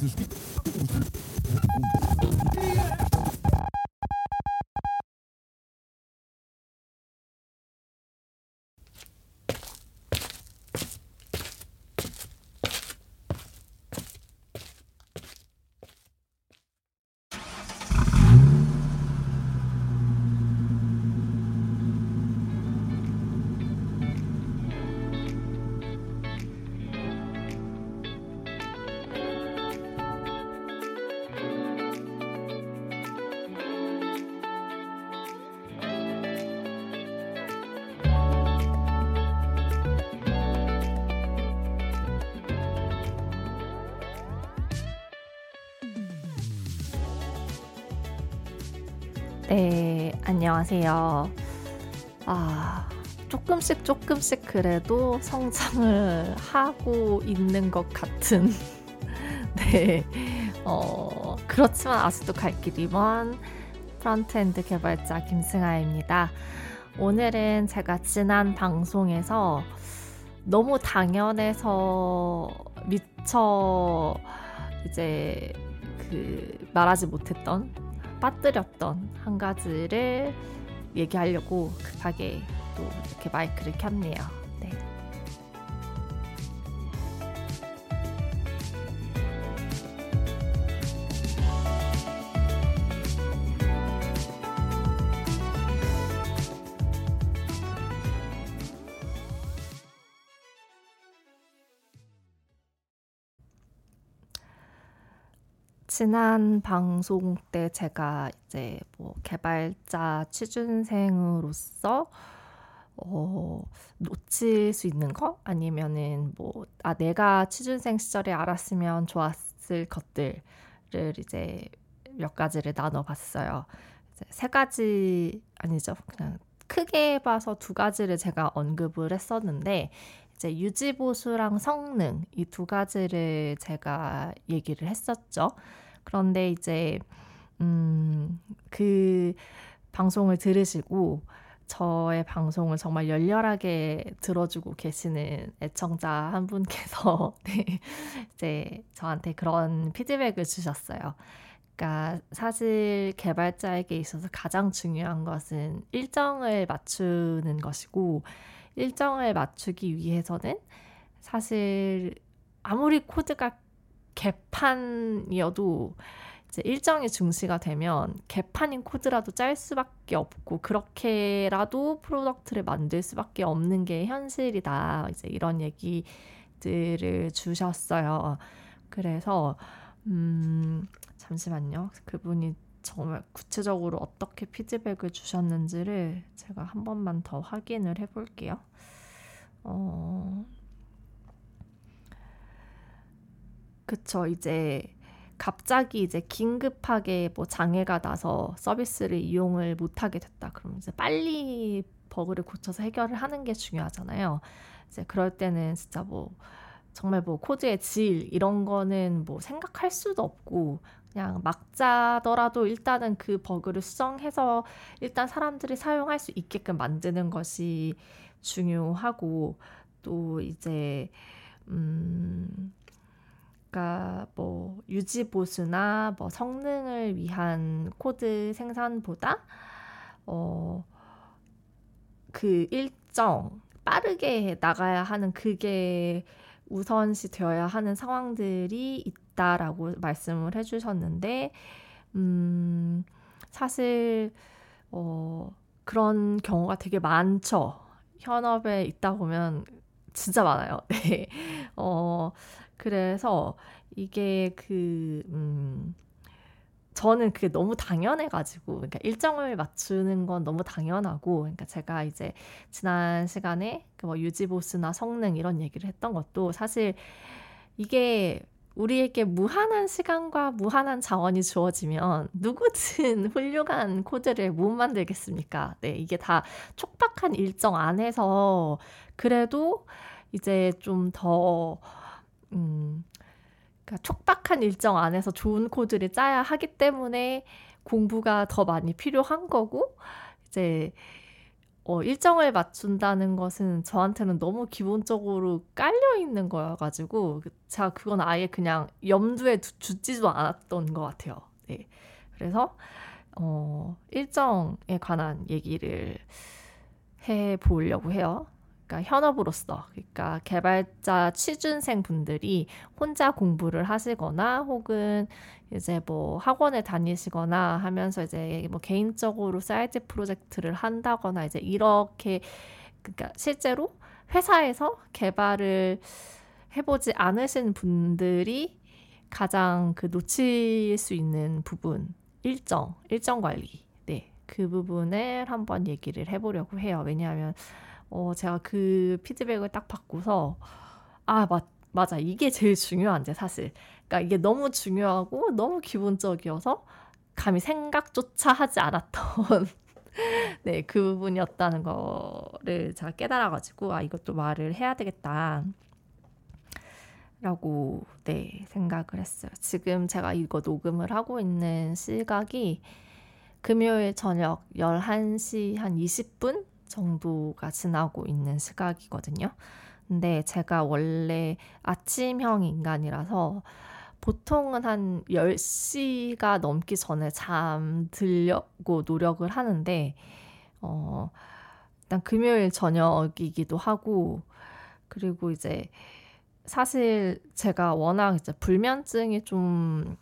네, 안녕하세요. 아, 조금씩 조금씩 그래도 성장을 하고 있는 것 같은, 네, 어, 그렇지만 아직도 갈 길이 먼 frontend 개발자 김승아입니다. 오늘은 제가 지난 방송에서 너무 당연해서 미처 이제 그 말하지 못했던 빠뜨렸던 한 가지를 얘기하려고 급하게 또 이렇게 마이크를 켰네요. 지난 방송 때 제가 이제 뭐 개발자 취준생으로서 어, 놓칠 수 있는 거 아니면은 뭐 아 내가 취준생 시절에 알았으면 좋았을 것들을 이제 몇 가지를 나눠봤어요. 이제 세 가지 아니죠. 그냥 크게 봐서 두 가지를 제가 언급을 했었는데 이제 유지보수랑 성능 이 두 가지를 제가 얘기를 했었죠. 그런데 이제 음, 그 방송을 들으시고 저의 방송을 정말 열렬하게 들어주고 계시는 애청자 한 분께서 네, 이제 저한테 그런 피드백을 주셨어요. 그러니까 사실 개발자에게 있어서 가장 중요한 것은 일정을 맞추는 것이고 일정을 맞추기 위해서는 사실 아무리 코드가 개판이어도 이제 일정이 중시가 되면 개판인 코드라도 짤 수밖에 없고 그렇게라도 product를 만들 수밖에 없는 게 현실이다. 이제 이런 얘기들을 주셨어요. 그래서 음 잠시만요. 그분이 정말 구체적으로 어떻게 피드백을 주셨는지를 제가 한 번만 더 확인을 해볼게요. 어, 그쵸. 이제 갑자기 이제 긴급하게 뭐 장애가 나서 서비스를 이용을 못하게 됐다. 그럼 이제 빨리 버그를 고쳐서 해결을 하는 게 중요하잖아요. 이제 그럴 때는 진짜 뭐 정말 뭐 코드의 질 이런 거는 뭐 생각할 수도 없고 그냥 막자더라도 일단은 그 버그를 수정해서 일단 사람들이 사용할 수 있게끔 만드는 것이 중요하고 또 이제 음 그러니까 뭐 유지 보수나 뭐 성능을 위한 코드 생산보다 어 그 일정 빠르게 나가야 하는 그게 우선시 되어야 하는 상황들이 있다라고 말씀을 해주셨는데, 음, 사실, 어, 그런 경우가 되게 많죠. 현업에 있다 보면 진짜 많아요. 네. 어, 그래서 이게 그, 음, 저는 그게 너무 당연해가지고, 그러니까 일정을 맞추는 건 너무 당연하고, 그러니까 제가 이제 지난 시간에 그 뭐 유지보스나 성능 이런 얘기를 했던 것도 사실 이게 우리에게 무한한 시간과 무한한 자원이 주어지면 누구든 훌륭한 코드를 못 만들겠습니까? 네, 이게 다 촉박한 일정 안에서 그래도 이제 좀 더, 음, 그러니까 촉박한 일정 안에서 좋은 코드를 짜야 하기 때문에 공부가 더 많이 필요한 거고, 이제, 어, 일정을 맞춘다는 것은 저한테는 너무 기본적으로 깔려 있는 거여가지고 그, 제가 그건 아예 그냥 염두에 두, 두지도 않았던 것 같아요. 네. 그래서 어, 일정에 관한 얘기를 해 보려고 해요. 그러니까 현업으로서 그러니까 개발자 취준생 분들이 혼자 공부를 하시거나 혹은 이제 뭐 학원에 다니시거나 하면서 이제 뭐 개인적으로 사이드 프로젝트를 한다거나 이제 이렇게 그러니까 실제로 회사에서 개발을 해보지 않으신 분들이 가장 그 놓칠 수 있는 부분 일정 일정 관리. 네그 부분을 한번 얘기를 해보려고 해요. 왜냐하면 어, 제가 그 피드백을 딱 받고서 아, 맞, 맞아. 이게 제일 중요한데 사실. 그러니까 이게 너무 중요하고 너무 기본적이어서 감히 생각조차 하지 않았던 네, 그 부분이었다는 거를 제가 깨달아가지고 아, 이것도 말을 해야 되겠다. 라고 네 생각을 했어요. 지금 제가 이거 녹음을 하고 있는 시각이 금요일 저녁 11시 한 20분 정도가 지나고 있는 시각이거든요. 근데 제가 원래 아침형 인간이라서 보통은 한 10시가 넘기 전에 잠들려고 노력을 하는데, 어, 일단 금요일 저녁이기도 하고, 그리고 이제 사실 제가 워낙 이제 불면증이 좀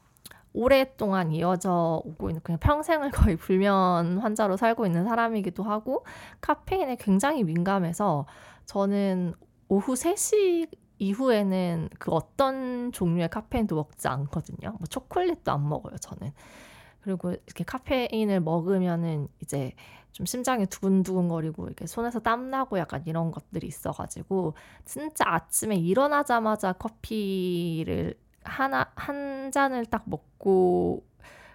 오랫동안 이어져 오고 있는 그냥 평생을 거의 불면 환자로 살고 있는 사람이기도 하고 카페인에 굉장히 민감해서 저는 오후 3시 이후에는 그 어떤 종류의 카페인도 먹지 않거든요. 뭐 초콜릿도 안 먹어요, 저는. 그리고 이렇게 카페인을 먹으면은 이제 좀 심장이 두근두근거리고 이렇게 손에서 땀 나고 약간 이런 것들이 있어가지고 진짜 아침에 일어나자마자 커피를 하나 한 잔을 딱 먹고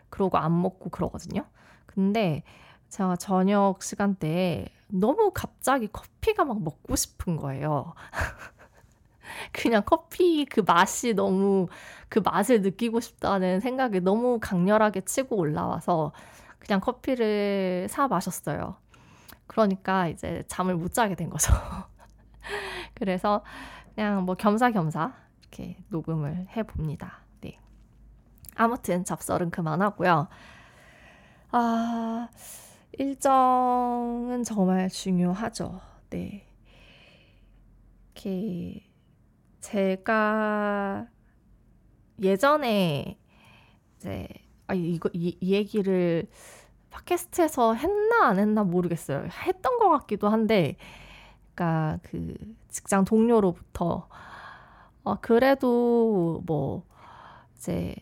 그러고 안 먹고 그러거든요. 근데 제가 저녁 시간대에 너무 갑자기 커피가 막 먹고 싶은 거예요. 그냥 커피 그 맛이 너무 그 맛을 느끼고 싶다는 생각이 너무 강렬하게 치고 올라와서 그냥 커피를 사 마셨어요. 그러니까 이제 잠을 못 자게 된 거죠. 그래서 그냥 뭐 겸사겸사 이렇게 녹음을 해 봅니다. 네. 아무튼 잡설은 그만하고요. 아, 일정은 정말 중요하죠. 네. 이렇게 제가 예전에 이제 아 이거 이, 이 얘기를 팟캐스트에서 했나 안 했나 모르겠어요. 했던 것 같기도 한데, 그러니까 그 직장 동료로부터 어, 그래도 뭐 이제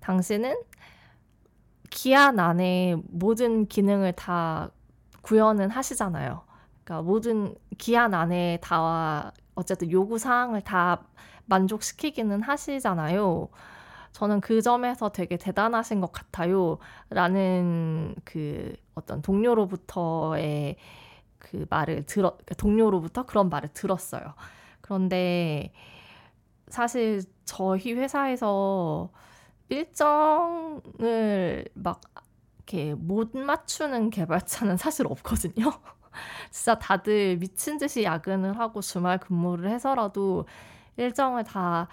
당신은 기한 안에 모든 기능을 다 구현은 하시잖아요. 그러니까 모든 기한 안에 다 어쨌든 요구 사항을 다 만족시키기는 하시잖아요. 저는 그 점에서 되게 대단하신 것 같아요. 라는 그 어떤 동료로부터의 그 말을 들어, 그러니까 동료로부터 그런 말을 들었어요. 그런데 사실 저희 회사에서 일정을 막 이렇게 못 맞추는 개발자는 사실 없거든요. 진짜 다들 미친 듯이 야근을 하고 주말 근무를 해서라도 일정을 다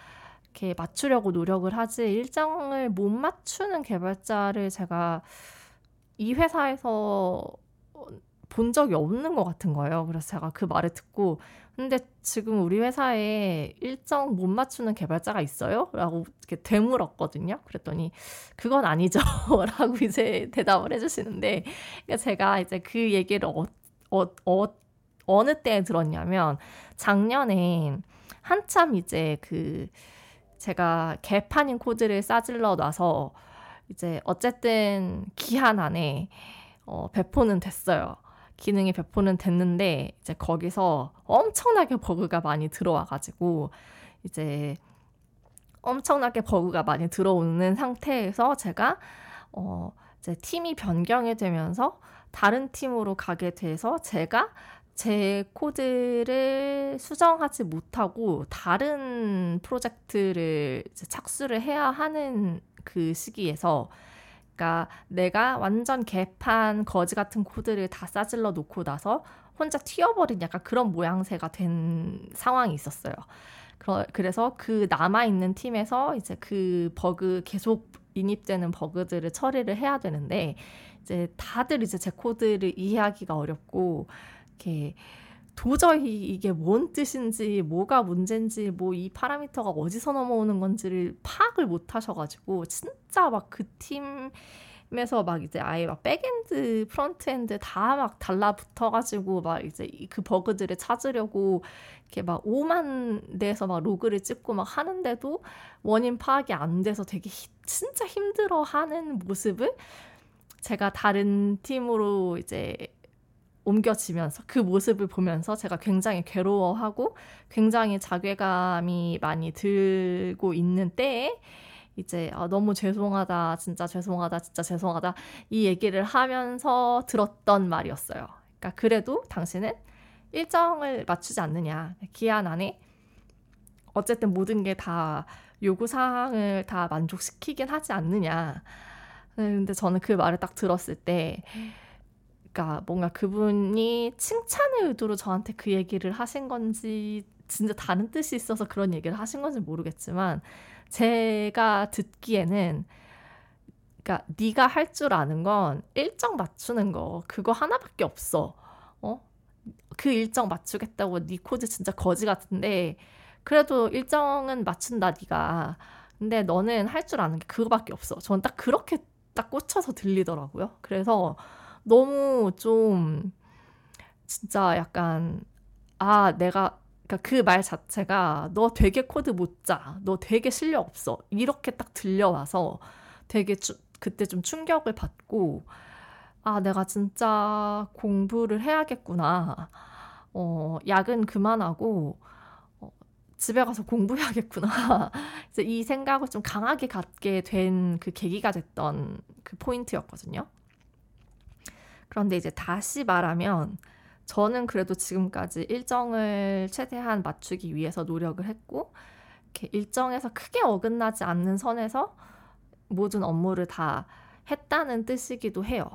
이렇게 맞추려고 노력을 하지 일정을 못 맞추는 개발자를 제가 이 회사에서 본 적이 없는 것 같은 거예요. 그래서 제가 그 말을 듣고 근데 지금 우리 회사에 일정 못 맞추는 개발자가 있어요? 라고 이렇게 되물었거든요. 그랬더니 그건 아니죠. 라고 이제 대답을 해주시는데 그러니까 제가 이제 그 얘기를 어, 어, 어, 어느 때에 들었냐면 작년에 한참 이제 그 제가 개판인 코드를 싸질러 놔서 이제 어쨌든 기한 안에 어, 배포는 됐어요. 기능이 배포는 됐는데 이제 거기서 엄청나게 버그가 많이 들어와가지고 이제 엄청나게 버그가 많이 들어오는 상태에서 제가 어 이제 팀이 변경이 되면서 다른 팀으로 가게 돼서 제가 제 코드를 수정하지 못하고 다른 프로젝트를 착수를 해야 하는 그 시기에서 그러니까 내가 완전 개판 거지 같은 코드를 다 싸질러 놓고 나서 혼자 튀어버린 약간 그런 모양새가 된 상황이 있었어요. 그래서 그 남아있는 팀에서 이제 그 버그 계속 인입되는 버그들을 처리를 해야 되는데 이제 다들 이제 제 코드를 이해하기가 어렵고 이렇게 도저히 이게 뭔 뜻인지 뭐가 문제인지 뭐 이 파라미터가 어디서 넘어오는 건지를 파악을 못 하셔가지고 진짜 막 그 팀 에서 막 이제 아예 막 backend frontend 다 막 달라붙어가지고 막 이제 그 버그들을 찾으려고 이렇게 막 오만 데에서 막 로그를 찍고 막 하는데도 원인 파악이 안 돼서 되게 히, 진짜 힘들어하는 모습을 제가 다른 팀으로 이제 옮겨지면서 그 모습을 보면서 제가 굉장히 괴로워하고 굉장히 자괴감이 많이 들고 있는 때에 이제 아, 너무 죄송하다, 진짜 죄송하다, 진짜 죄송하다 이 얘기를 하면서 들었던 말이었어요. 그러니까 그래도 당신은 일정을 맞추지 않느냐 기한 안에 어쨌든 모든 게 다 요구 사항을 다 만족시키긴 하지 않느냐. 근데 저는 그 말을 딱 들었을 때 그러니까 뭔가 그분이 칭찬의 의도로 저한테 그 얘기를 하신 건지 진짜 다른 뜻이 있어서 그런 얘기를 하신 건지 모르겠지만 제가 듣기에는 그러니까 네가 할 줄 아는 건 일정 맞추는 거 그거 하나밖에 없어. 어? 그 일정 맞추겠다고 네 코드 진짜 거지 같은데 그래도 일정은 맞춘다 네가. 근데 너는 할 줄 아는 게 그거밖에 없어. 저는 딱 그렇게 딱 꽂혀서 들리더라고요. 그래서 너무 좀 진짜 약간 아 내가 그러니까 그말 자체가 너 되게 코드 못 짜. 너 되게 실력 없어. 이렇게 딱 들려와서 되게 주, 그때 좀 충격을 받고 아 내가 진짜 공부를 해야겠구나. 어 야근 그만하고 어, 집에 가서 공부해야겠구나. 이제 이 생각을 좀 강하게 갖게 된 그 계기가 됐던 그 포인트였거든요. 그런데 이제 다시 말하면 저는 그래도 지금까지 일정을 최대한 맞추기 위해서 노력을 했고 이렇게 일정에서 크게 어긋나지 않는 선에서 모든 업무를 다 했다는 뜻이기도 해요.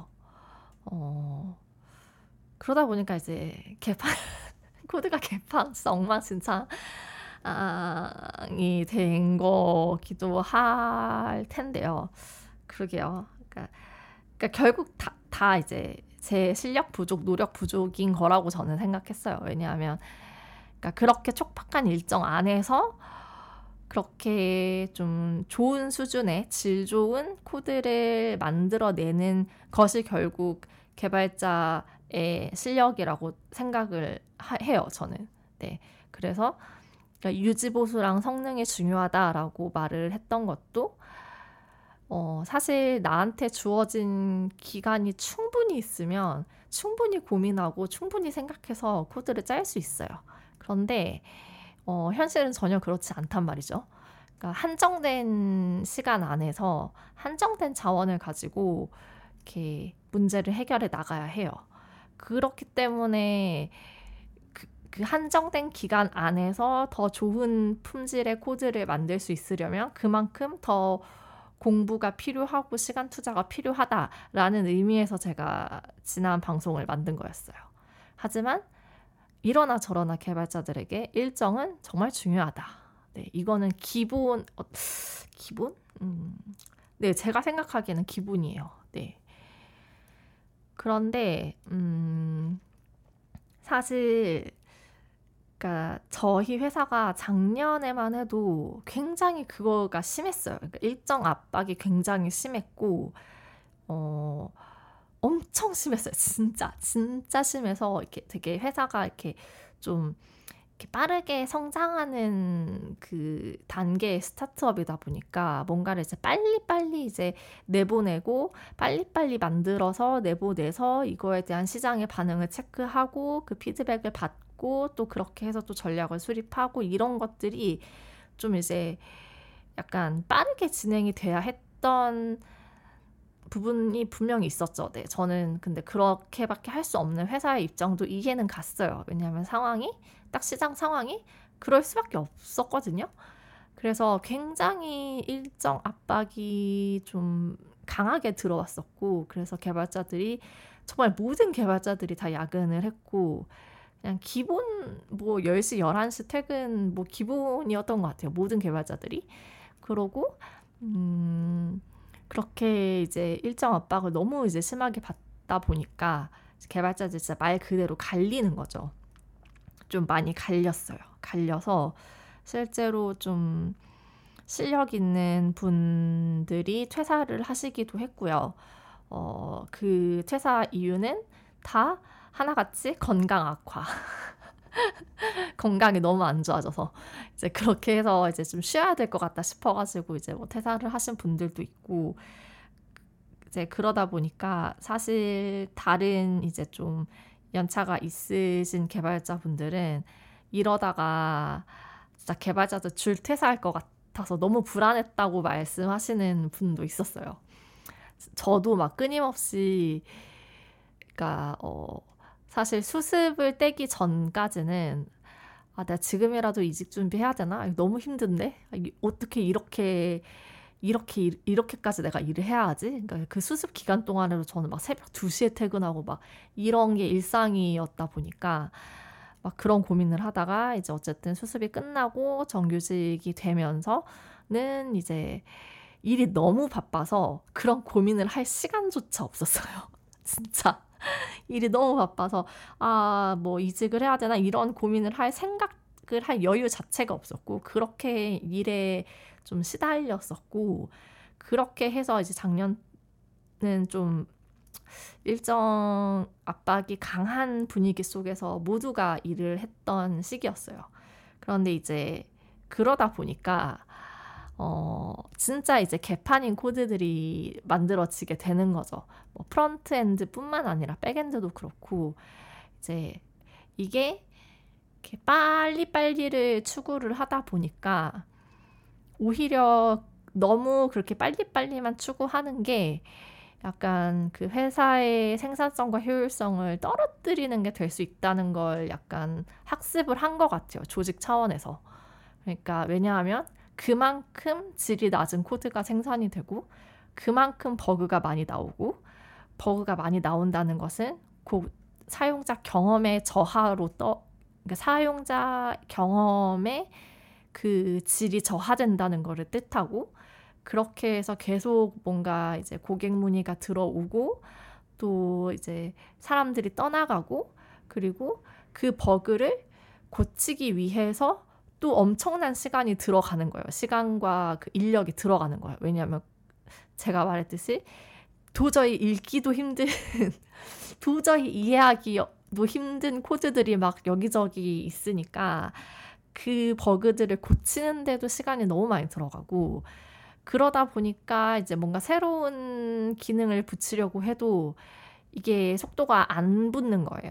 어, 그러다 보니까 이제 개판 코드가 개판서 엉망진창 이 된 거기도 할 텐데요. 그러게요. 그러니까, 그러니까 결국 다, 다 이제 제 실력 부족, 노력 부족인 거라고 저는 생각했어요. 왜냐하면 그러니까 그렇게 촉박한 일정 안에서 그렇게 좀 좋은 수준의 질 좋은 코드를 만들어내는 것이 결국 개발자의 실력이라고 생각을 하, 해요. 저는. 네. 그래서 그러니까 유지 보수랑 성능이 중요하다라고 말을 했던 것도 어, 사실 나한테 주어진 기간이 충분히 있으면 충분히 고민하고 충분히 생각해서 코드를 짤 수 있어요. 그런데 어, 현실은 전혀 그렇지 않단 말이죠. 그러니까 한정된 시간 안에서 한정된 자원을 가지고 이렇게 문제를 해결해 나가야 해요. 그렇기 때문에 그, 그 한정된 기간 안에서 더 좋은 품질의 코드를 만들 수 있으려면 그만큼 더 공부가 필요하고 시간 투자가 필요하다라는 의미에서 제가 지난 방송을 만든 거였어요. 하지만 이러나 저러나 개발자들에게 일정은 정말 중요하다. 네, 이거는 기본, 어, 기본? 음, 네, 제가 생각하기에는 기본이에요. 네. 그런데, 음, 사실 그러니까 저희 회사가 작년에만 해도 굉장히 그거가 심했어요. 그러니까 일정 압박이 굉장히 심했고 어 엄청 심했어요. 진짜 진짜 심해서 이렇게 되게 회사가 이렇게 좀 이렇게 빠르게 성장하는 그 단계의 스타트업이다 보니까 뭔가를 이제 빨리빨리 이제 내보내고 빨리빨리 만들어서 내보내서 이거에 대한 시장의 반응을 체크하고 그 피드백을 받고 있고 또 그렇게 해서 또 전략을 수립하고 이런 것들이 좀 이제 약간 빠르게 진행이 돼야 했던 부분이 분명히 있었죠. 네, 저는 근데 그렇게밖에 할 수 없는 회사의 입장도 이해는 갔어요. 왜냐하면 상황이 딱 시장 상황이 그럴 수밖에 없었거든요. 그래서 굉장히 일정 압박이 좀 강하게 들어왔었고 그래서 개발자들이 정말 모든 개발자들이 다 야근을 했고 그냥 기본 뭐 10시, 11시 퇴근 뭐 기본이었던 것 같아요. 모든 개발자들이. 그러고 음 그렇게 이제 일정 압박을 너무 이제 심하게 받다 보니까 개발자들 진짜 말 그대로 갈리는 거죠. 좀 많이 갈렸어요. 갈려서 실제로 좀 실력 있는 분들이 퇴사를 하시기도 했고요. 어, 그 퇴사 이유는 다 하나같이 건강 악화. 건강이 너무 안 좋아져서 이제 그렇게 해서 이제 좀 쉬어야 될 것 같다 싶어가지고 이제 뭐 퇴사를 하신 분들도 있고 이제 그러다 보니까 사실 다른 이제 좀 연차가 있으신 개발자분들은 이러다가 진짜 개발자들 줄 퇴사할 것 같아서 너무 불안했다고 말씀하시는 분도 있었어요. 저도 막 끊임없이 그러니까 어 사실 수습을 떼기 전까지는 아 내가 지금이라도 이직 준비해야 되나? 너무 힘든데 아, 어떻게 이렇게 이렇게 이렇게까지 내가 일을 해야 하지? 그러니까 그 수습 기간 동안에도 저는 막 새벽 2시에 퇴근하고 막 이런 게 일상이었다 보니까 막 그런 고민을 하다가 이제 어쨌든 수습이 끝나고 정규직이 되면서는 이제 일이 너무 바빠서 그런 고민을 할 시간조차 없었어요. 진짜. 일이 너무 바빠서 아, 뭐 이직을 해야 되나 이런 고민을 할 생각을 할 여유 자체가 없었고 그렇게 일에 좀 시달렸었고 그렇게 해서 이제 작년은 좀 일정 압박이 강한 분위기 속에서 모두가 일을 했던 시기였어요. 그런데 이제 그러다 보니까 어, 진짜 이제 개판인 코드들이 만들어지게 되는 거죠. 뭐 frontend 뿐만 아니라 backend도 그렇고, 이제 이게 이렇게 빨리빨리를 추구를 하다 보니까 오히려 너무 그렇게 빨리빨리만 추구하는 게 약간 그 회사의 생산성과 효율성을 떨어뜨리는 게 될 수 있다는 걸 약간 학습을 한 것 같아요. 조직 차원에서. 그러니까 왜냐하면 그만큼 질이 낮은 코드가 생산이 되고 그만큼 버그가 많이 나오고 버그가 많이 나온다는 것은 그 사용자 경험의 저하로 떠 그러니까 사용자 경험의 그 질이 저하된다는 것을 뜻하고 그렇게 해서 계속 뭔가 이제 고객 문의가 들어오고 또 이제 사람들이 떠나가고 그리고 그 버그를 고치기 위해서 또 엄청난 시간이 들어가는 거예요. 시간과 그 인력이 들어가는 거예요. 왜냐하면 제가 말했듯이 도저히 읽기도 힘든, 도저히 이해하기도 힘든 코드들이 막 여기저기 있으니까 그 버그들을 고치는데도 시간이 너무 많이 들어가고 그러다 보니까 이제 뭔가 새로운 기능을 붙이려고 해도 이게 속도가 안 붙는 거예요.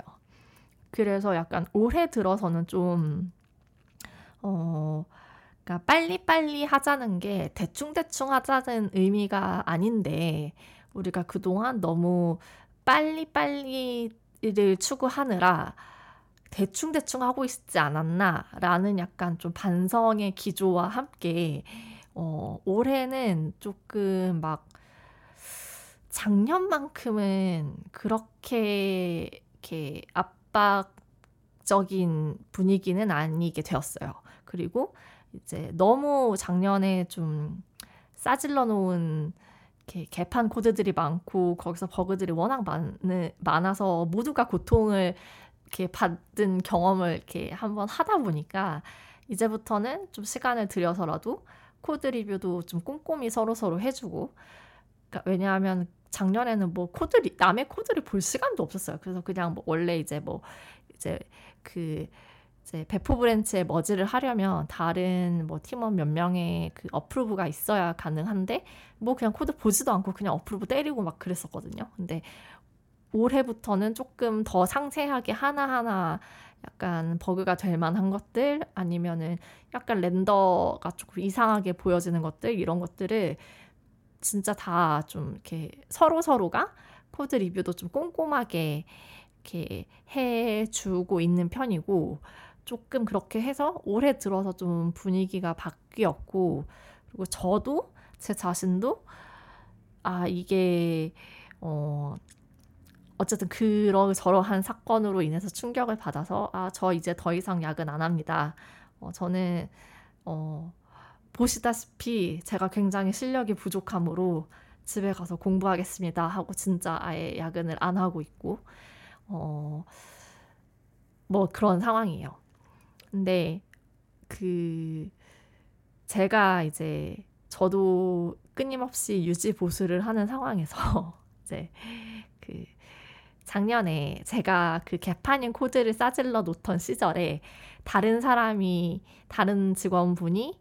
그래서 약간 올해 들어서는 좀 어, 그러니까 빨리빨리 하자는 게 대충대충 하자는 의미가 아닌데 우리가 그동안 너무 빨리빨리를 추구하느라 대충대충 하고 있지 않았나라는 약간 좀 반성의 기조와 함께 어, 올해는 조금 막 작년만큼은 그렇게 이렇게 압박적인 분위기는 아니게 되었어요. 그리고 이제 너무 작년에 좀 싸질러 놓은 이렇게 개판 코드들이 많고 거기서 버그들이 워낙 많, 많아서 모두가 고통을 이렇게 받은 경험을 이렇게 한번 하다 보니까 이제부터는 좀 시간을 들여서라도 코드 리뷰도 좀 꼼꼼히 서로 서로 해주고 그러니까 왜냐하면 작년에는 뭐 코드 리, 남의 코드를 볼 시간도 없었어요. 그래서 그냥 뭐 원래 이제 뭐 이제 그 이제 배포 branch에 merge를 하려면 다른 뭐 팀원 몇 명의 그 approve가 있어야 가능한데 뭐 그냥 코드 보지도 않고 그냥 approve 때리고 막 그랬었거든요. 근데 올해부터는 조금 더 상세하게 하나하나 약간 버그가 될 만한 것들 아니면은 약간 render가 조금 이상하게 보여지는 것들 이런 것들을 진짜 다 좀 이렇게 서로 서로가 코드 리뷰도 좀 꼼꼼하게 이렇게 해주고 있는 편이고 조금 그렇게 해서 올해 들어서 좀 분위기가 바뀌었고 그리고 저도 제 자신도 아 이게 어 어쨌든 그러 저러한 사건으로 인해서 충격을 받아서 아 저 이제 더 이상 야근 안 합니다. 어, 저는 어, 보시다시피 제가 굉장히 실력이 부족하므로 집에 가서 공부하겠습니다 하고 진짜 아예 야근을 안 하고 있고 어, 뭐 그런 상황이에요. 근데 그 제가 이제 저도 끊임없이 유지 보수를 하는 상황에서 이제 그 작년에 제가 그 개판인 코드를 싸질러 놓던 시절에 다른 사람이 다른 직원분이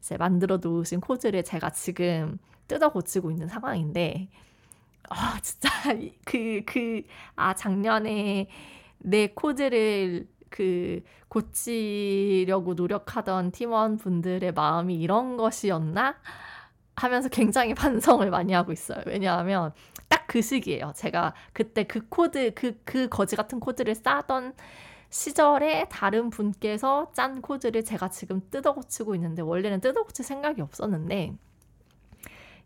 이제 만들어 놓으신 코드를 제가 지금 뜯어 고치고 있는 상황인데 아 진짜 그 그 아 작년에 내 코드를 그 고치려고 노력하던 팀원분들의 마음이 이런 것이었나 하면서 굉장히 반성을 많이 하고 있어요. 왜냐하면 딱 그 시기예요. 제가 그때 그 코드 그 그 거지 같은 코드를 싸던 시절에 다른 분께서 짠 코드를 제가 지금 뜯어 고치고 있는데 원래는 뜯어 고칠 생각이 없었는데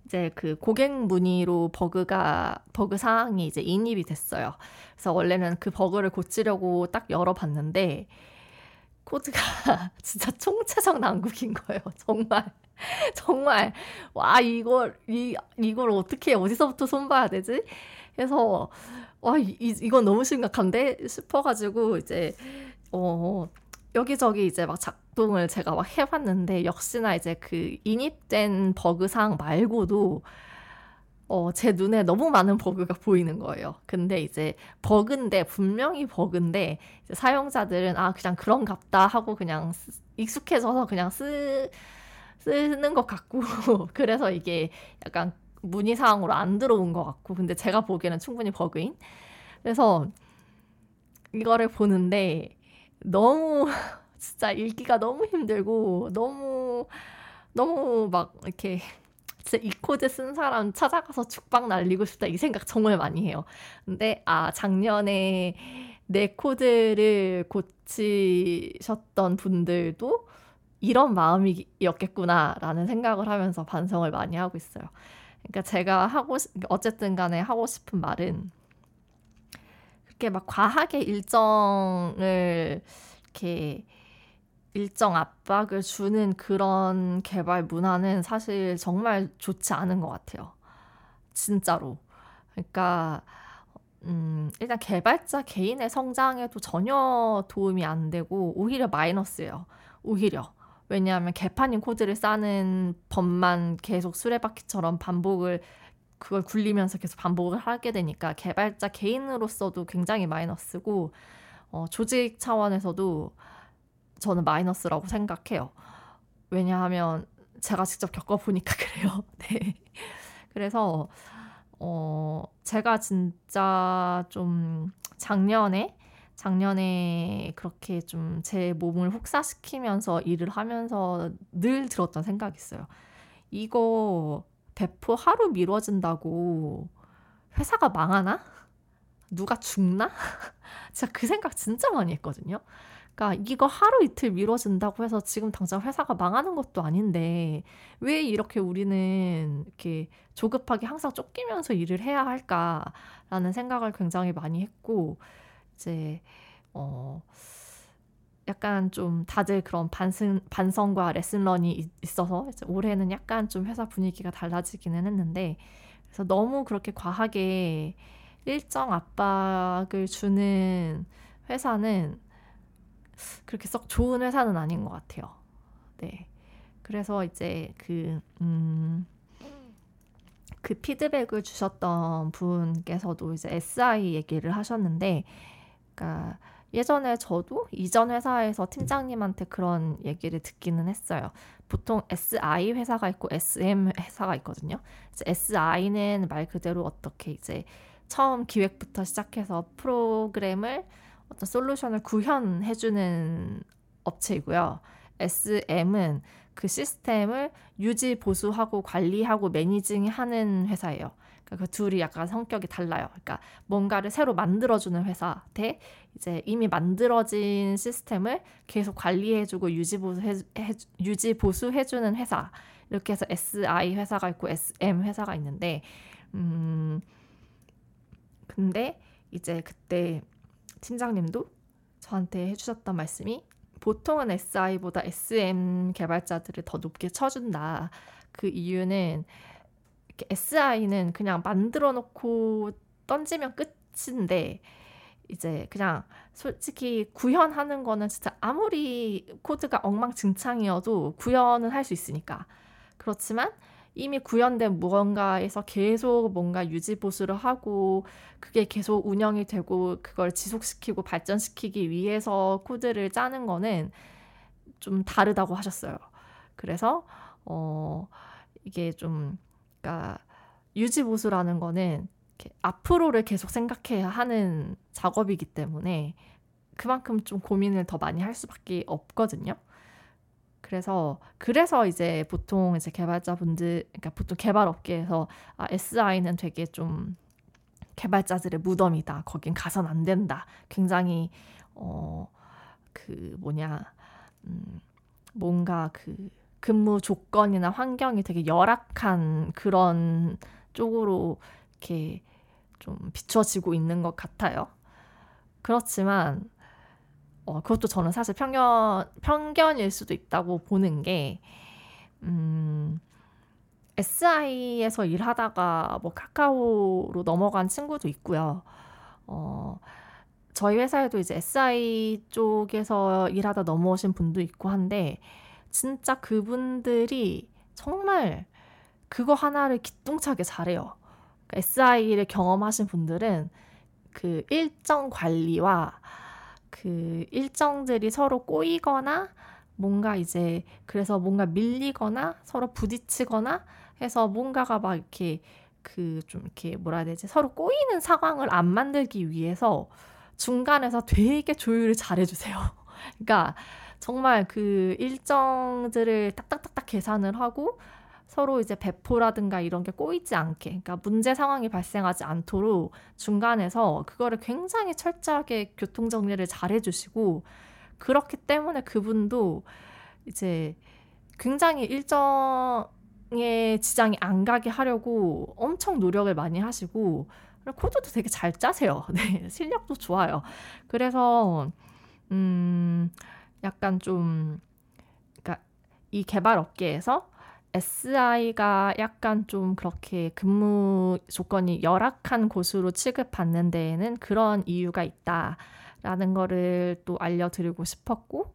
이제 그 고객 문의로 버그가 버그 사항이 이제 인입이 됐어요. 그래서 원래는 그 버그를 고치려고 딱 열어봤는데 코드가 진짜 총체적 난국인 거예요. 정말 정말 와 이걸 이 이걸 어떻게 어디서부터 손봐야 되지? 그래서 와 이, 이건 너무 심각한데 싶어가지고 이제 어 여기저기 이제 막 작동을 제가 막 해봤는데 역시나 이제 그 인입된 버그상 말고도 어, 제 눈에 너무 많은 버그가 보이는 거예요. 근데 이제 버그인데 분명히 버그인데 사용자들은 아 그냥 그런갑다 하고 그냥 익숙해져서 그냥 쓰 쓰는 것 같고 그래서 이게 약간 문의 사항으로 안 들어온 것 같고 근데 제가 보기에는 충분히 버그인 그래서 이거를 보는데 너무 진짜 읽기가 너무 힘들고 너무 너무 막 이렇게 진짜 이 코드 쓴 사람 찾아가서 죽빵 날리고 싶다 이 생각 정말 많이 해요. 근데 아 작년에 내 코드를 고치셨던 분들도 이런 마음이었겠구나라는 생각을 하면서 반성을 많이 하고 있어요. 그러니까 제가 하고 어쨌든 간에 하고 싶은 말은 그렇게 막 과하게 일정을 이렇게 일정 압박을 주는 그런 개발 문화는 사실 정말 좋지 않은 것 같아요. 진짜로. 그러니까 음, 일단 개발자 개인의 성장에도 전혀 도움이 안 되고 오히려 마이너스예요. 오히려. 왜냐하면 개판인 코드를 싸는 법만 계속 수레바퀴처럼 반복을 그걸 굴리면서 계속 반복을 하게 되니까 개발자 개인으로서도 굉장히 마이너스고 어, 조직 차원에서도 저는 마이너스라고 생각해요. 왜냐하면 제가 직접 겪어보니까 그래요. 네. 그래서 어, 제가 진짜 좀 작년에 작년에 그렇게 좀 제 몸을 혹사시키면서 일을 하면서 늘 들었던 생각이 있어요. 이거 배포 하루 미뤄진다고 회사가 망하나? 누가 죽나? 진짜 그 생각 진짜 많이 했거든요. 그러니까 이거 하루 이틀 미뤄진다고 해서 지금 당장 회사가 망하는 것도 아닌데 왜 이렇게 우리는 이렇게 조급하게 항상 쫓기면서 일을 해야 할까라는 생각을 굉장히 많이 했고 이제 어 약간 좀 다들 그런 반성 반성과 레슨런이 있어서 올해는 약간 좀 회사 분위기가 달라지기는 했는데 그래서 너무 그렇게 과하게 일정 압박을 주는 회사는 그렇게 썩 좋은 회사는 아닌 것 같아요. 네. 그래서 이제 그, 음, 그 피드백을 주셨던 분께서도 이제 SI 얘기를 하셨는데, 그러니까 예전에 저도 이전 회사에서 팀장님한테 그런 얘기를 듣기는 했어요. 보통 SI 회사가 있고 SM 회사가 있거든요. SI는 말 그대로 어떻게 이제 처음 기획부터 시작해서 프로그램을 어떤 솔루션을 구현해주는 업체이고요. SM은 그 시스템을 유지 보수하고 관리하고 매니징하는 회사예요. 그러니까 그 둘이 약간 성격이 달라요. 그러니까 뭔가를 새로 만들어주는 회사 대 이제 이미 만들어진 시스템을 계속 관리해주고 유지 보수해 유지 보수해주는 회사 이렇게 해서 SI 회사가 있고 SM 회사가 있는데 음 근데 이제 그때 팀장님도 저한테 해주셨던 말씀이 보통은 SI보다 SM 개발자들을 더 높게 쳐준다. 그 이유는 SI는 그냥 만들어 놓고 던지면 끝인데 이제 그냥 솔직히 구현하는 거는 진짜 아무리 코드가 엉망진창이어도 구현은 할 수 있으니까. 그렇지만 이미 구현된 무언가에서 계속 뭔가 유지 보수를 하고 그게 계속 운영이 되고 그걸 지속시키고 발전시키기 위해서 코드를 짜는 거는 좀 다르다고 하셨어요. 그래서 어 이게 좀 그러니까 유지 보수라는 거는 앞으로를 계속 생각해야 하는 작업이기 때문에 그만큼 좀 고민을 더 많이 할 수밖에 없거든요. 그래서 그래서 이제 보통 이제 개발자분들 그러니까 보통 개발 업계에서 아, SI는 되게 좀 개발자들의 무덤이다. 거긴 가선 안 된다. 굉장히 어 그 뭐냐 음 뭔가 그 근무 조건이나 환경이 되게 열악한 그런 쪽으로 이렇게 좀 비춰지고 있는 것 같아요. 그렇지만 어, 그것도 저는 사실 편견, 편견일 수도 있다고 보는 게, 음, SI에서 일하다가 뭐 카카오로 넘어간 친구도 있고요. 어, 저희 회사에도 이제 SI 쪽에서 일하다 넘어오신 분도 있고 한데, 진짜 그분들이 정말 그거 하나를 기똥차게 잘해요. SI를 경험하신 분들은 그 일정 관리와 그 일정들이 서로 꼬이거나 뭔가 이제 그래서 뭔가 밀리거나 서로 부딪히거나 해서 뭔가가 막 이렇게 그 좀 이렇게 뭐라 해야 되지 서로 꼬이는 상황을 안 만들기 위해서 중간에서 되게 조율을 잘 해주세요. 그러니까 정말 그 일정들을 딱딱딱딱 계산을 하고 서로 이제 배포라든가 이런 게 꼬이지 않게, 그러니까 문제 상황이 발생하지 않도록 중간에서 그거를 굉장히 철저하게 교통 정리를 잘 해주시고, 그렇기 때문에 그분도 이제 굉장히 일정에 지장이 안 가게 하려고 엄청 노력을 많이 하시고, 코드도 되게 잘 짜세요. 네, 실력도 좋아요. 그래서, 음, 약간 좀, 그러니까 이 개발 업계에서 SI가 약간 좀 그렇게 근무 조건이 열악한 곳으로 취급받는 데에는 그런 이유가 있다라는 거를 또 알려드리고 싶었고,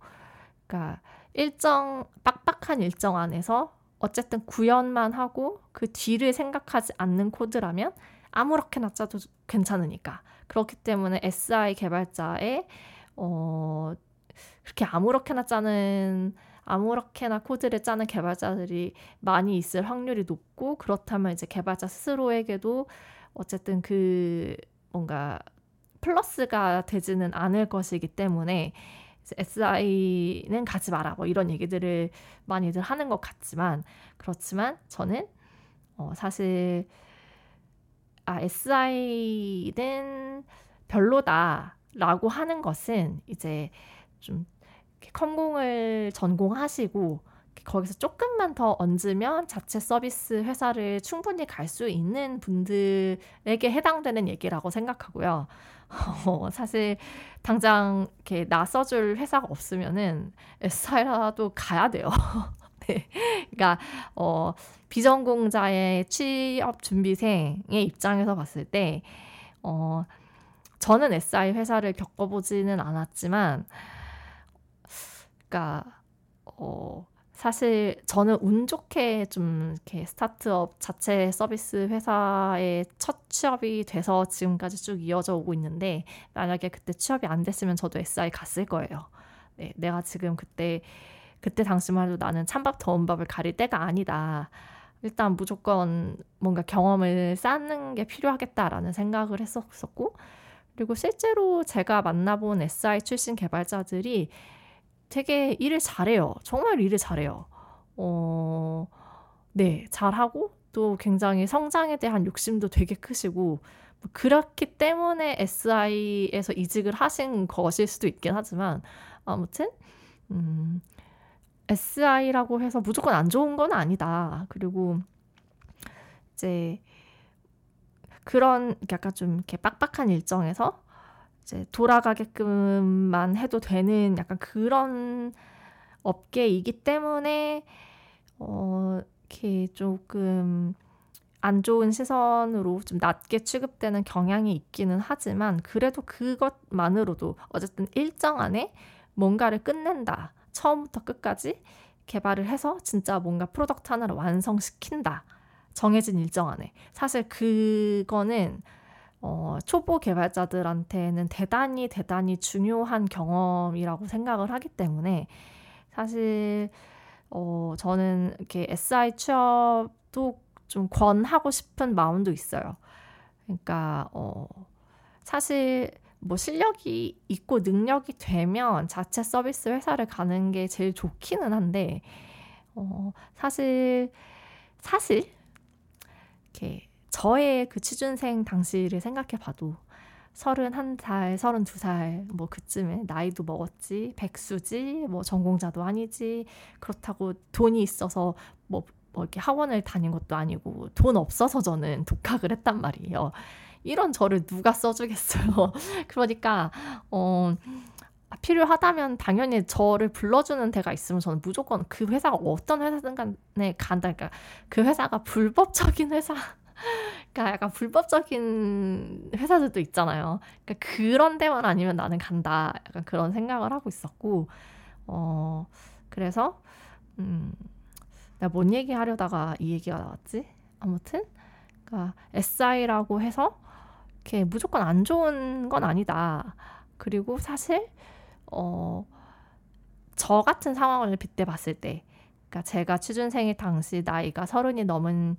그러니까 일정, 빡빡한 일정 안에서 어쨌든 구현만 하고 그 뒤를 생각하지 않는 코드라면 아무렇게나 짜도 괜찮으니까. 그렇기 때문에 SI 개발자의, 어, 그렇게 아무렇게나 짜는 아무렇게나 코드를 짜는 개발자들이 많이 있을 확률이 높고 그렇다면 이제 개발자 스스로에게도 어쨌든 그 뭔가 플러스가 되지는 않을 것이기 때문에 SI는 가지 마라 뭐 이런 얘기들을 많이들 하는 것 같지만 그렇지만 저는 어 사실 아 SI는 별로다라고 하는 것은 이제 좀 컴공을 전공하시고 거기서 조금만 더 얹으면 자체 서비스 회사를 충분히 갈 수 있는 분들에게 해당되는 얘기라고 생각하고요. 어, 사실 당장 이렇게 나서줄 회사가 없으면은 S사라도 가야 돼요. 네. 그러니까 어, 비전공자의 취업 준비생의 입장에서 봤을 때 어, 저는 SI 회사를 겪어보지는 않았지만 그러니까 어 사실 저는 운 좋게 좀 이렇게 스타트업 자체 서비스 회사에 첫 취업이 돼서 지금까지 쭉 이어져 오고 있는데 만약에 그때 취업이 안 됐으면 저도 SI 갔을 거예요. 네, 내가 지금 그때 그때 당시만 해도 나는 찬밥 더운 밥을 가릴 때가 아니다. 일단 무조건 뭔가 경험을 쌓는 게 필요하겠다라는 생각을 했었었고 그리고 실제로 제가 만나본 SI 출신 개발자들이 되게 일을 잘해요. 정말 일을 잘해요. 어, 네, 잘하고 또 굉장히 성장에 대한 욕심도 되게 크시고 뭐 그렇기 때문에 SI에서 이직을 하신 것일 수도 있긴 하지만 아무튼 음, SI라고 해서 무조건 안 좋은 건 아니다. 그리고 이제 그런 약간 좀 이렇게 빡빡한 일정에서 이제 돌아가게끔만 해도 되는 약간 그런 업계이기 때문에 어 이렇게 조금 안 좋은 시선으로 좀 낮게 취급되는 경향이 있기는 하지만 그래도 그것만으로도 어쨌든 일정 안에 뭔가를 끝낸다. 처음부터 끝까지 개발을 해서 진짜 뭔가 product 하나를 완성시킨다. 정해진 일정 안에. 사실 그거는 어, 초보 개발자들한테는 대단히 대단히 중요한 경험이라고 생각을 하기 때문에 사실 어, 저는 이렇게 SI 취업도 좀 권하고 싶은 마음도 있어요. 그러니까 어, 사실 뭐 실력이 있고 능력이 되면 자체 서비스 회사를 가는 게 제일 좋기는 한데 어, 사실 사실 이렇게 저의 그 취준생 당시를 생각해 봐도 서른한 살, 서른두 살, 뭐 그쯤에 나이도 먹었지, 백수지, 뭐 전공자도 아니지, 그렇다고 돈이 있어서 뭐, 뭐 이렇게 학원을 다닌 것도 아니고 돈 없어서 저는 독학을 했단 말이에요. 이런 저를 누가 써주겠어요. 그러니까, 어, 필요하다면 당연히 저를 불러주는 데가 있으면 저는 무조건 그 회사가 어떤 회사든 간에 간다. 그러니까 그 회사가 불법적인 회사, 그러니까 약간 불법적인 회사들도 있잖아요. 그러니까 그런 데만 아니면 나는 간다. 약간 그런 생각을 하고 있었고, 어, 그래서, 음, 내가 뭔 얘기 하려다가 이 얘기가 나왔지? 아무튼, 그러니까 SI라고 해서 이렇게 무조건 안 좋은 건 아니다. 그리고 사실 어, 저 같은 상황을 빗대 봤을 때, 그러니까 제가 취준생의 당시 나이가 서른이 넘은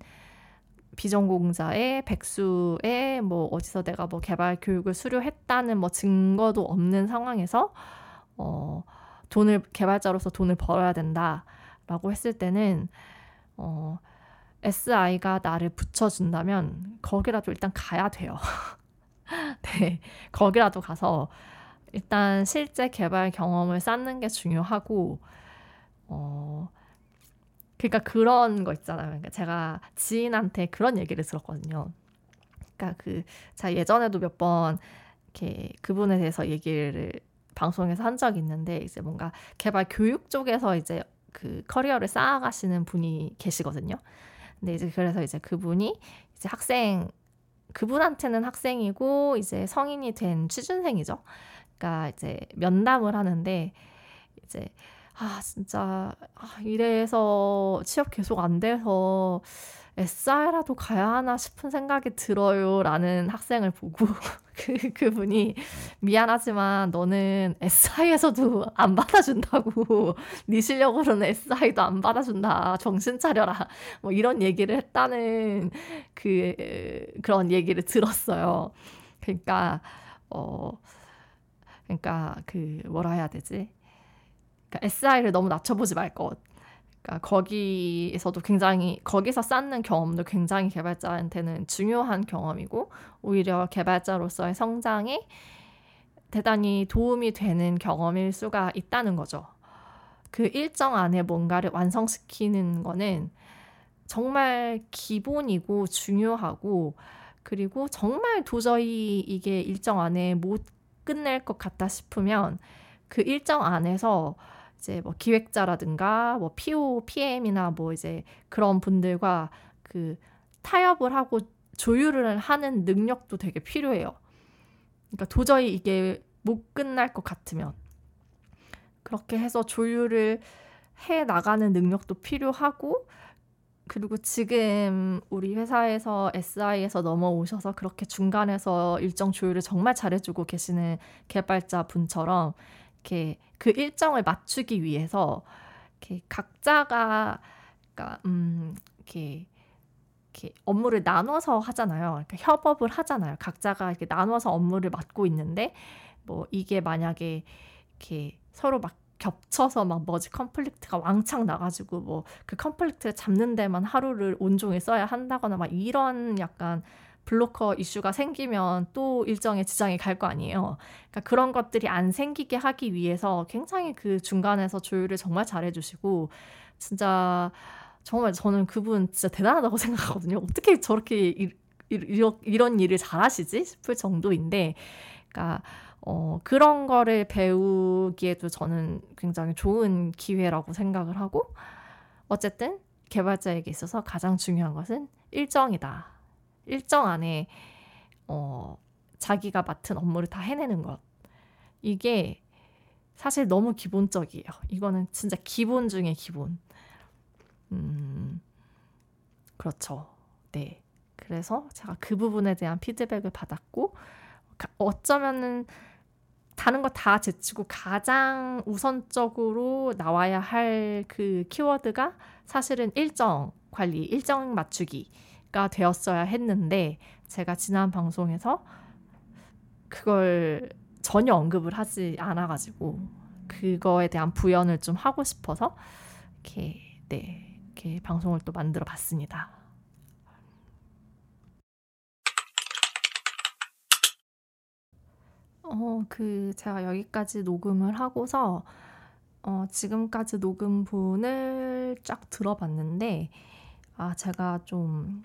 비전공자의 백수의 뭐 어디서 내가 뭐 개발 교육을 수료했다는 뭐 증거도 없는 상황에서 어, 돈을 개발자로서 돈을 벌어야 된다라고 했을 때는 어, SI가 나를 붙여준다면 거기라도 일단 가야 돼요. 네, 거기라도 가서 일단 실제 개발 경험을 쌓는 게 중요하고, 어, 그러니까 그런 거 있잖아요. 그러니까 제가 지인한테 그런 얘기를 들었거든요. 그러니까 그, 자, 예전에도 몇 번 이렇게 그분에 대해서 얘기를 방송에서 한 적이 있는데, 이제 뭔가 개발 교육 쪽에서 이제 그 커리어를 쌓아가시는 분이 계시거든요. 근데 이제 그래서 이제 그분이 이제 학생 그분한테는 학생이고 이제 성인이 된 취준생이죠. 그러니까 이제 면담을 하는데 이제 아 진짜 아, 이래서 취업 계속 안 돼서 SI라도 가야 하나 싶은 생각이 들어요라는 학생을 보고 그 그분이 미안하지만 너는 SI에서도 안 받아준다고 네 실력으로는 SI도 안 받아준다 정신 차려라 뭐 이런 얘기를 했다는 그 그런 얘기를 들었어요. 그러니까 어 그러니까 그 뭐라 해야 되지? 그러니까 SI를 너무 낮춰보지 말 것. 그러니까 거기에서도 굉장히 거기서 쌓는 경험도 굉장히 개발자한테는 중요한 경험이고 오히려 개발자로서의 성장에 대단히 도움이 되는 경험일 수가 있다는 거죠. 그 일정 안에 뭔가를 완성시키는 거는 정말 기본이고 중요하고 그리고 정말 도저히 이게 일정 안에 못 끝낼 것 같다 싶으면 그 일정 안에서 이제 뭐 기획자라든가 뭐 PO, PM이나 뭐 이제 그런 분들과 그 타협을 하고 조율을 하는 능력도 되게 필요해요. 그러니까 도저히 이게 못 끝날 것 같으면 그렇게 해서 조율을 해 나가는 능력도 필요하고 그리고 지금 우리 회사에서 SI에서 넘어오셔서 그렇게 중간에서 일정 조율을 정말 잘해주고 계시는 개발자 분처럼 이렇게 그 일정을 맞추기 위해서 이렇게 각자가 그러니까 음 이렇게 이렇게 업무를 나눠서 하잖아요. 그러니까 협업을 하잖아요. 각자가 이렇게 나눠서 업무를 맡고 있는데 뭐 이게 만약에 이렇게 서로 막 겹쳐서 막 merge conflict가 왕창 나가지고 뭐 그 conflict를 잡는 데만 하루를 온종일 써야 한다거나 막 이런 약간 블로커 이슈가 생기면 또 일정에 지장이 갈 거 아니에요. 그러니까 그런 것들이 안 생기게 하기 위해서 굉장히 그 중간에서 조율을 정말 잘해주시고 진짜 정말 저는 그분 진짜 대단하다고 생각하거든요. 어떻게 저렇게 이런 일을 잘하시지 싶을 정도인데, 그러니까 어, 그런 거를 배우기에도 저는 굉장히 좋은 기회라고 생각을 하고, 어쨌든 개발자에게 있어서 가장 중요한 것은 일정이다. 일정 안에 어, 자기가 맡은 업무를 다 해내는 것. 이게 사실 너무 기본적이에요. 이거는 진짜 기본 중에 기본. 음, 그렇죠. 네. 그래서 제가 그 부분에 대한 피드백을 받았고, 어쩌면은 다른 거 다 제치고 가장 우선적으로 나와야 할 그 키워드가 사실은 일정 관리, 일정 맞추기 가 되었어야 했는데, 제가 지난 방송에서 그걸 전혀 언급을 하지 않아 가지고, 그거에 대한 부연을 좀 하고 싶어서, 이렇게, 네. 이렇게 방송을 또 만들어 봤습니다. 어, 그, 제가 여기까지 녹음을 하고서, 어, 지금까지 녹음분을 쫙 들어봤는데, 아, 제가 좀,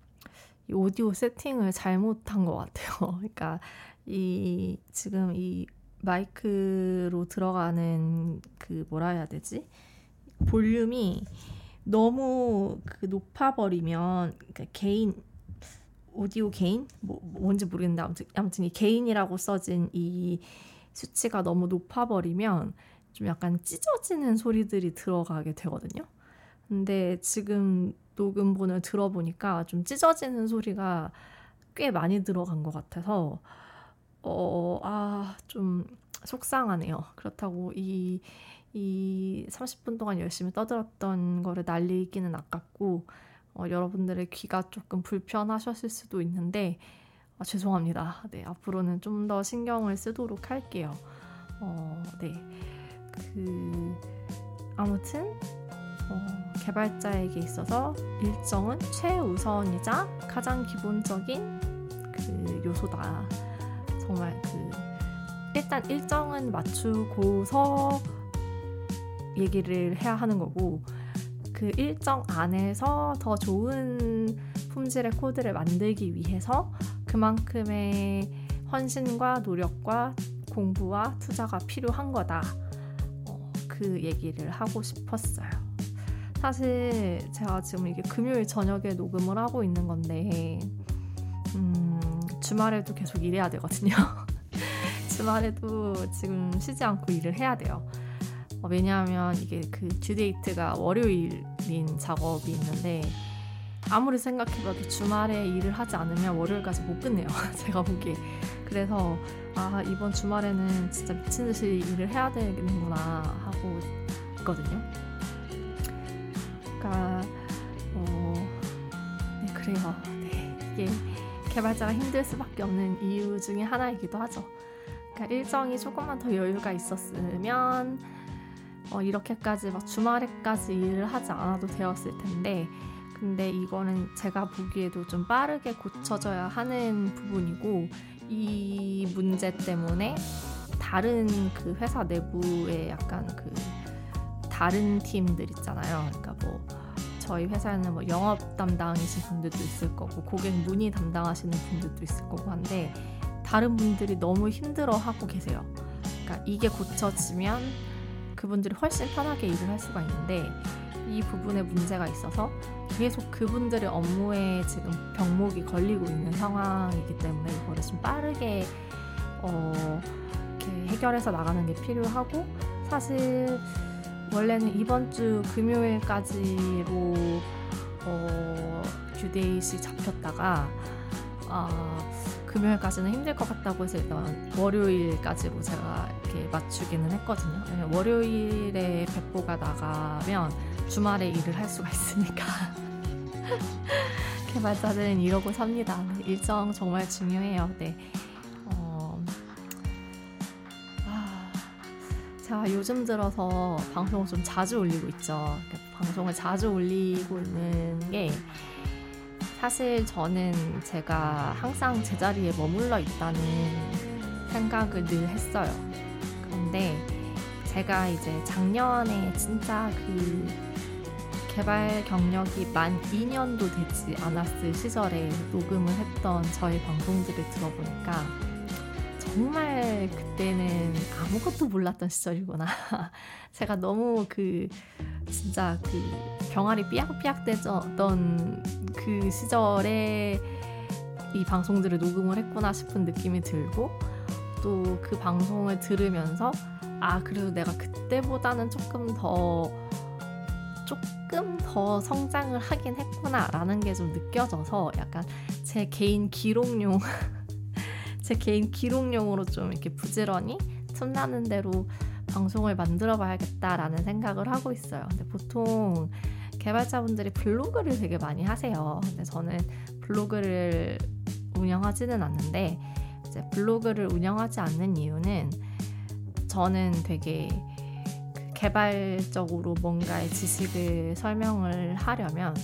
오디오 세팅을 잘못한 것 같아요. 그러니까, 이, 지금 이 마이크로 들어가는 그, 뭐라 해야 되지? 볼륨이 너무 그 높아버리면 그러니까 개인 오디오 개인 뭐 뭔지 모르겠는데 아무튼 아무튼 이 개인이라고 써진 이 수치가 너무 높아버리면 좀 약간 찢어지는 소리들이 들어가게 되거든요. 근데 지금 녹음본을 들어보니까 좀 찢어지는 소리가 꽤 많이 들어간 것 같아서 어, 아, 좀 속상하네요. 그렇다고 이 이 30분 동안 열심히 떠들었던 거를 날리기는 아깝고 어, 여러분들의 귀가 조금 불편하셨을 수도 있는데 어, 죄송합니다. 네, 앞으로는 좀 더 신경을 쓰도록 할게요. 어, 네. 그 아무튼 어, 개발자에게 있어서 일정은 최우선이자 가장 기본적인 그 요소다. 정말 그 일단 일정은 맞추고서 얘기를 해야 하는 거고 그 일정 안에서 더 좋은 품질의 코드를 만들기 위해서 그만큼의 헌신과 노력과 공부와 투자가 필요한 거다. 어, 그 얘기를 하고 싶었어요. 사실 제가 지금 이게 금요일 저녁에 녹음을 하고 있는 건데, 음, 주말에도 계속 일해야 되거든요. 주말에도 지금 쉬지 않고 일을 해야 돼요. 어, 왜냐하면 이게 그 듀데이트가 월요일인 작업이 있는데 아무리 생각해봐도 주말에 일을 하지 않으면 월요일까지 못 끝내요. 제가 보기에. 그래서 아 이번 주말에는 진짜 미친 듯이 일을 해야 되겠구나 하고 있거든요. 그러니까 어, 네 그래요. 네 이게 개발자가 힘들 수밖에 없는 이유 중에 하나이기도 하죠. 그러니까 일정이 조금만 더 여유가 있었으면 어, 이렇게까지 막 주말에까지 일을 하지 않아도 되었을 텐데 근데 이거는 제가 보기에도 좀 빠르게 고쳐져야 하는 부분이고 이 문제 때문에 다른 그 회사 내부에 약간 그 다른 팀들 있잖아요. 그러니까 뭐 저희 회사에는 뭐 영업 담당이신 분들도 있을 거고 고객 문의 담당하시는 분들도 있을 거고 한데 다른 분들이 너무 힘들어 하고 계세요. 그러니까 이게 고쳐지면 그분들이 훨씬 편하게 일을 할 수가 있는데 이 부분에 문제가 있어서 계속 그분들의 업무에 지금 병목이 걸리고 있는 상황이기 때문에 이거를 좀 빠르게 어, 이렇게 해결해서 나가는 게 필요하고 사실 원래는 이번 주 금요일까지로 어, 듀데이시 잡혔다가 아, 금요일까지는 힘들 것 같다고 해서 일단 월요일까지로 제가 이렇게 맞추기는 했거든요. 월요일에 배포가 나가면 주말에 일을 할 수가 있으니까. 개발자들은 이러고 삽니다. 일정 정말 중요해요. 네. 제가 요즘 들어서 방송을 좀 자주 올리고 있죠. 방송을 자주 올리고 있는 게 사실 저는 제가 항상 제자리에 머물러 있다는 생각을 늘 했어요. 그런데 제가 이제 작년에 진짜 그 개발 경력이 만 2년도 되지 않았을 시절에 녹음을 했던 저희 방송들을 들어보니까 정말 그때는 아무것도 몰랐던 시절이구나. 제가 너무 그 진짜 그 병아리 삐약삐약 되던 그 시절에 이 방송들을 녹음을 했구나 싶은 느낌이 들고 또 그 방송을 들으면서 아 그래도 내가 그때보다는 조금 더 조금 더 성장을 하긴 했구나라는 게 좀 느껴져서 약간 제 개인 기록용 제 개인 기록용으로 좀 이렇게 부지런히 틈나는 대로 방송을 만들어 봐야겠다라는 생각을 하고 있어요. 근데 보통 개발자분들이 블로그를 되게 많이 하세요. 근데 저는 블로그를 운영하지는 않는데 이제 블로그를 운영하지 않는 이유는 저는 되게 그 개발적으로 뭔가의 지식을 설명을 하려면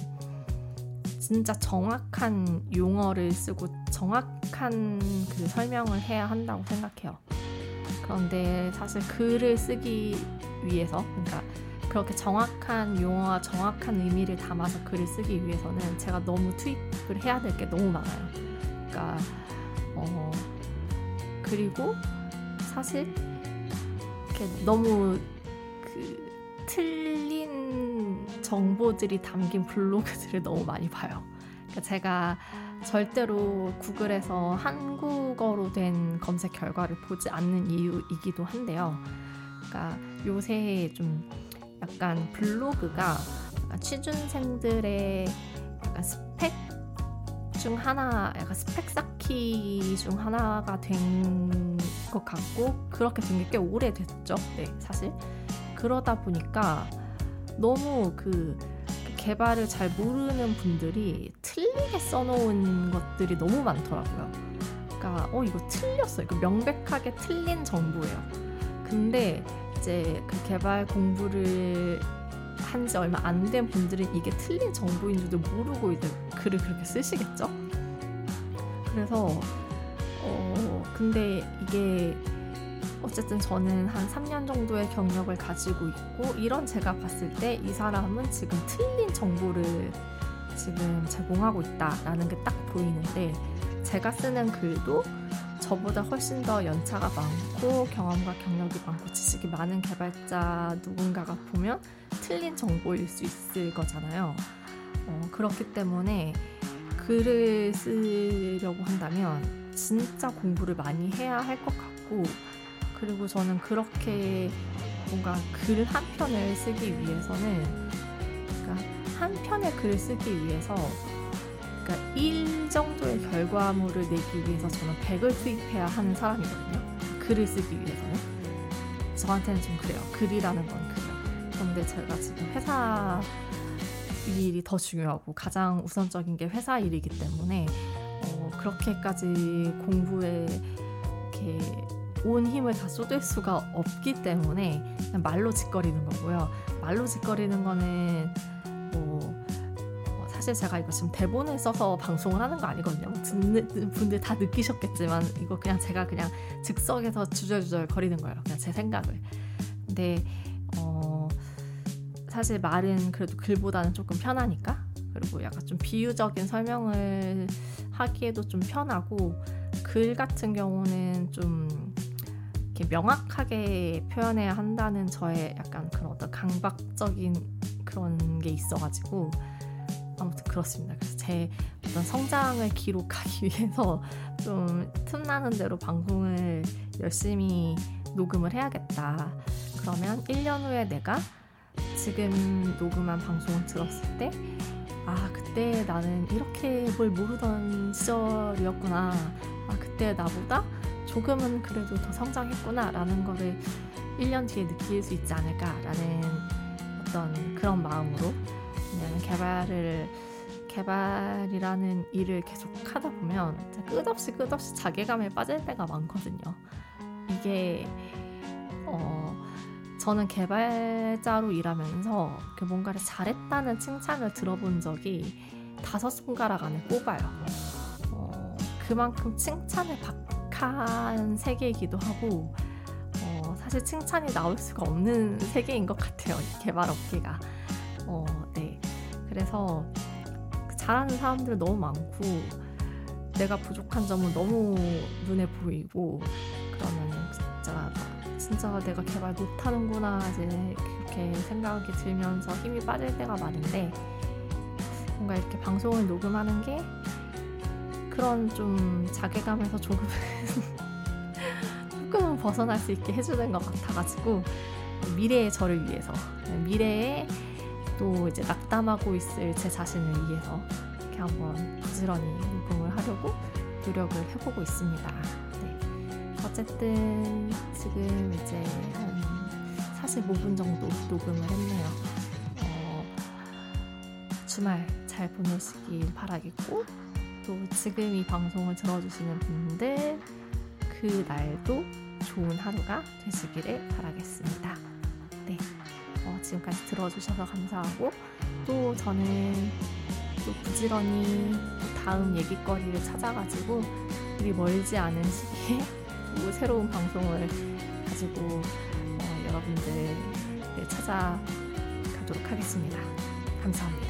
진짜 정확한 용어를 쓰고 정확한 그 설명을 해야 한다고 생각해요. 그런데 사실 글을 쓰기 위해서, 그러니까 그렇게 정확한 용어와 정확한 의미를 담아서 글을 쓰기 위해서는 제가 너무 투입을 해야 될 게 너무 많아요. 그러니까 어 그리고 사실 이렇게 너무 그 틀린 정보들이 담긴 블로그들을 너무 많이 봐요. 그러니까 제가 절대로 구글에서 한국어로 된 검색 결과를 보지 않는 이유이기도 한데요. 그러니까 요새 좀 약간 블로그가 약간 취준생들의 약간 스펙 중 하나, 약간 스펙 쌓기 중 하나가 된 것 같고 그렇게 된 게 꽤 오래됐죠. 네, 사실 그러다 보니까 너무 그 개발을 잘 모르는 분들이 틀리게 써놓은 것들이 너무 많더라고요. 그러니까 어 이거 틀렸어. 이거 명백하게 틀린 정보예요. 근데 이제 그 개발 공부를 한 지 얼마 안 된 분들은 이게 틀린 정보인 줄도 모르고 이제 글을 그렇게 쓰시겠죠? 그래서 어 근데 이게 어쨌든 저는 한 3년 정도의 경력을 가지고 있고 이런 제가 봤을 때 이 사람은 지금 틀린 정보를 지금 제공하고 있다라는 게 딱 보이는데 제가 쓰는 글도 저보다 훨씬 더 연차가 많고 경험과 경력이 많고 지식이 많은 개발자 누군가가 보면 틀린 정보일 수 있을 거잖아요. 어, 그렇기 때문에 글을 쓰려고 한다면 진짜 공부를 많이 해야 할 것 같고 그리고 저는 그렇게 뭔가 글 한 편을 쓰기 위해서는 그러니까 한 편의 글을 쓰기 위해서 그러니까 1 정도의 결과물을 내기 위해서 저는 100을 투입해야 하는 사람이거든요. 글을 쓰기 위해서는. 저한테는 좀 그래요. 글이라는 건 그래요. 그런데 제가 지금 회사 일이 더 중요하고 가장 우선적인 게 회사 일이기 때문에 어, 그렇게까지 공부에 이렇게 온 힘을 다 쏟을 수가 없기 때문에 말로 짓거리는 거고요. 말로 짓거리는 거는 사실 제가 이거 지금 대본을 써서 방송을 하는 거 아니거든요. 듣는 분들 다 느끼셨겠지만 이거 그냥 제가 그냥 즉석에서 주절주절 거리는 거예요. 그냥 제 생각을. 근데 어 사실 말은 그래도 글보다는 조금 편하니까 그리고 약간 좀 비유적인 설명을 하기에도 좀 편하고 글 같은 경우는 좀 이렇게 명확하게 표현해야 한다는 저의 약간 그런 어떤 강박적인 그런 게 있어가지고 아무튼 그렇습니다. 그래서 제 어떤 성장을 기록하기 위해서 좀 틈나는 대로 방송을 열심히 녹음을 해야겠다. 그러면 1년 후에 내가 지금 녹음한 방송을 들었을 때, 아, 그때 나는 이렇게 뭘 모르던 시절이었구나. 아, 그때 나보다 조금은 그래도 더 성장했구나. 라는 거를 1년 뒤에 느낄 수 있지 않을까라는 어떤 그런 마음으로 왜냐하면 개발을 개발이라는 일을 계속 하다 보면 끝없이 끝없이 자괴감에 빠질 때가 많거든요. 이게 어 저는 개발자로 일하면서 뭔가를 잘했다는 칭찬을 들어본 적이 다섯 손가락 안에 꼽아요. 어, 그만큼 칭찬을 박한 세계이기도 하고 어, 사실 칭찬이 나올 수가 없는 세계인 것 같아요. 이 개발 업계가. 어, 네. 그래서 잘하는 사람들 너무 많고 내가 부족한 점은 너무 눈에 보이고 그러면 진짜 진짜 내가 개발 못하는구나 이제 그렇게 생각이 들면서 힘이 빠질 때가 많은데 뭔가 이렇게 방송을 녹음하는 게 그런 좀 자괴감에서 조금 조금은 벗어날 수 있게 해주는 것 같아가지고 미래의 저를 위해서 미래에 또 이제 낙담하고 있을 제 자신을 위해서 이렇게 한번 부지런히 녹음을 하려고 노력을 해보고 있습니다. 네. 어쨌든 지금 이제 한 45분 정도 녹음을 했네요. 어, 주말 잘 보내시길 바라겠고 또 지금 이 방송을 들어주시는 분들 그 날도 좋은 하루가 되시기를 바라겠습니다. 네. 어, 지금까지 들어주셔서 감사하고 또 저는 또 부지런히 다음 얘기거리를 찾아가지고 우리 멀지 않은 시기에 또 새로운 방송을 가지고 어, 여러분들을 찾아가도록 하겠습니다. 감사합니다.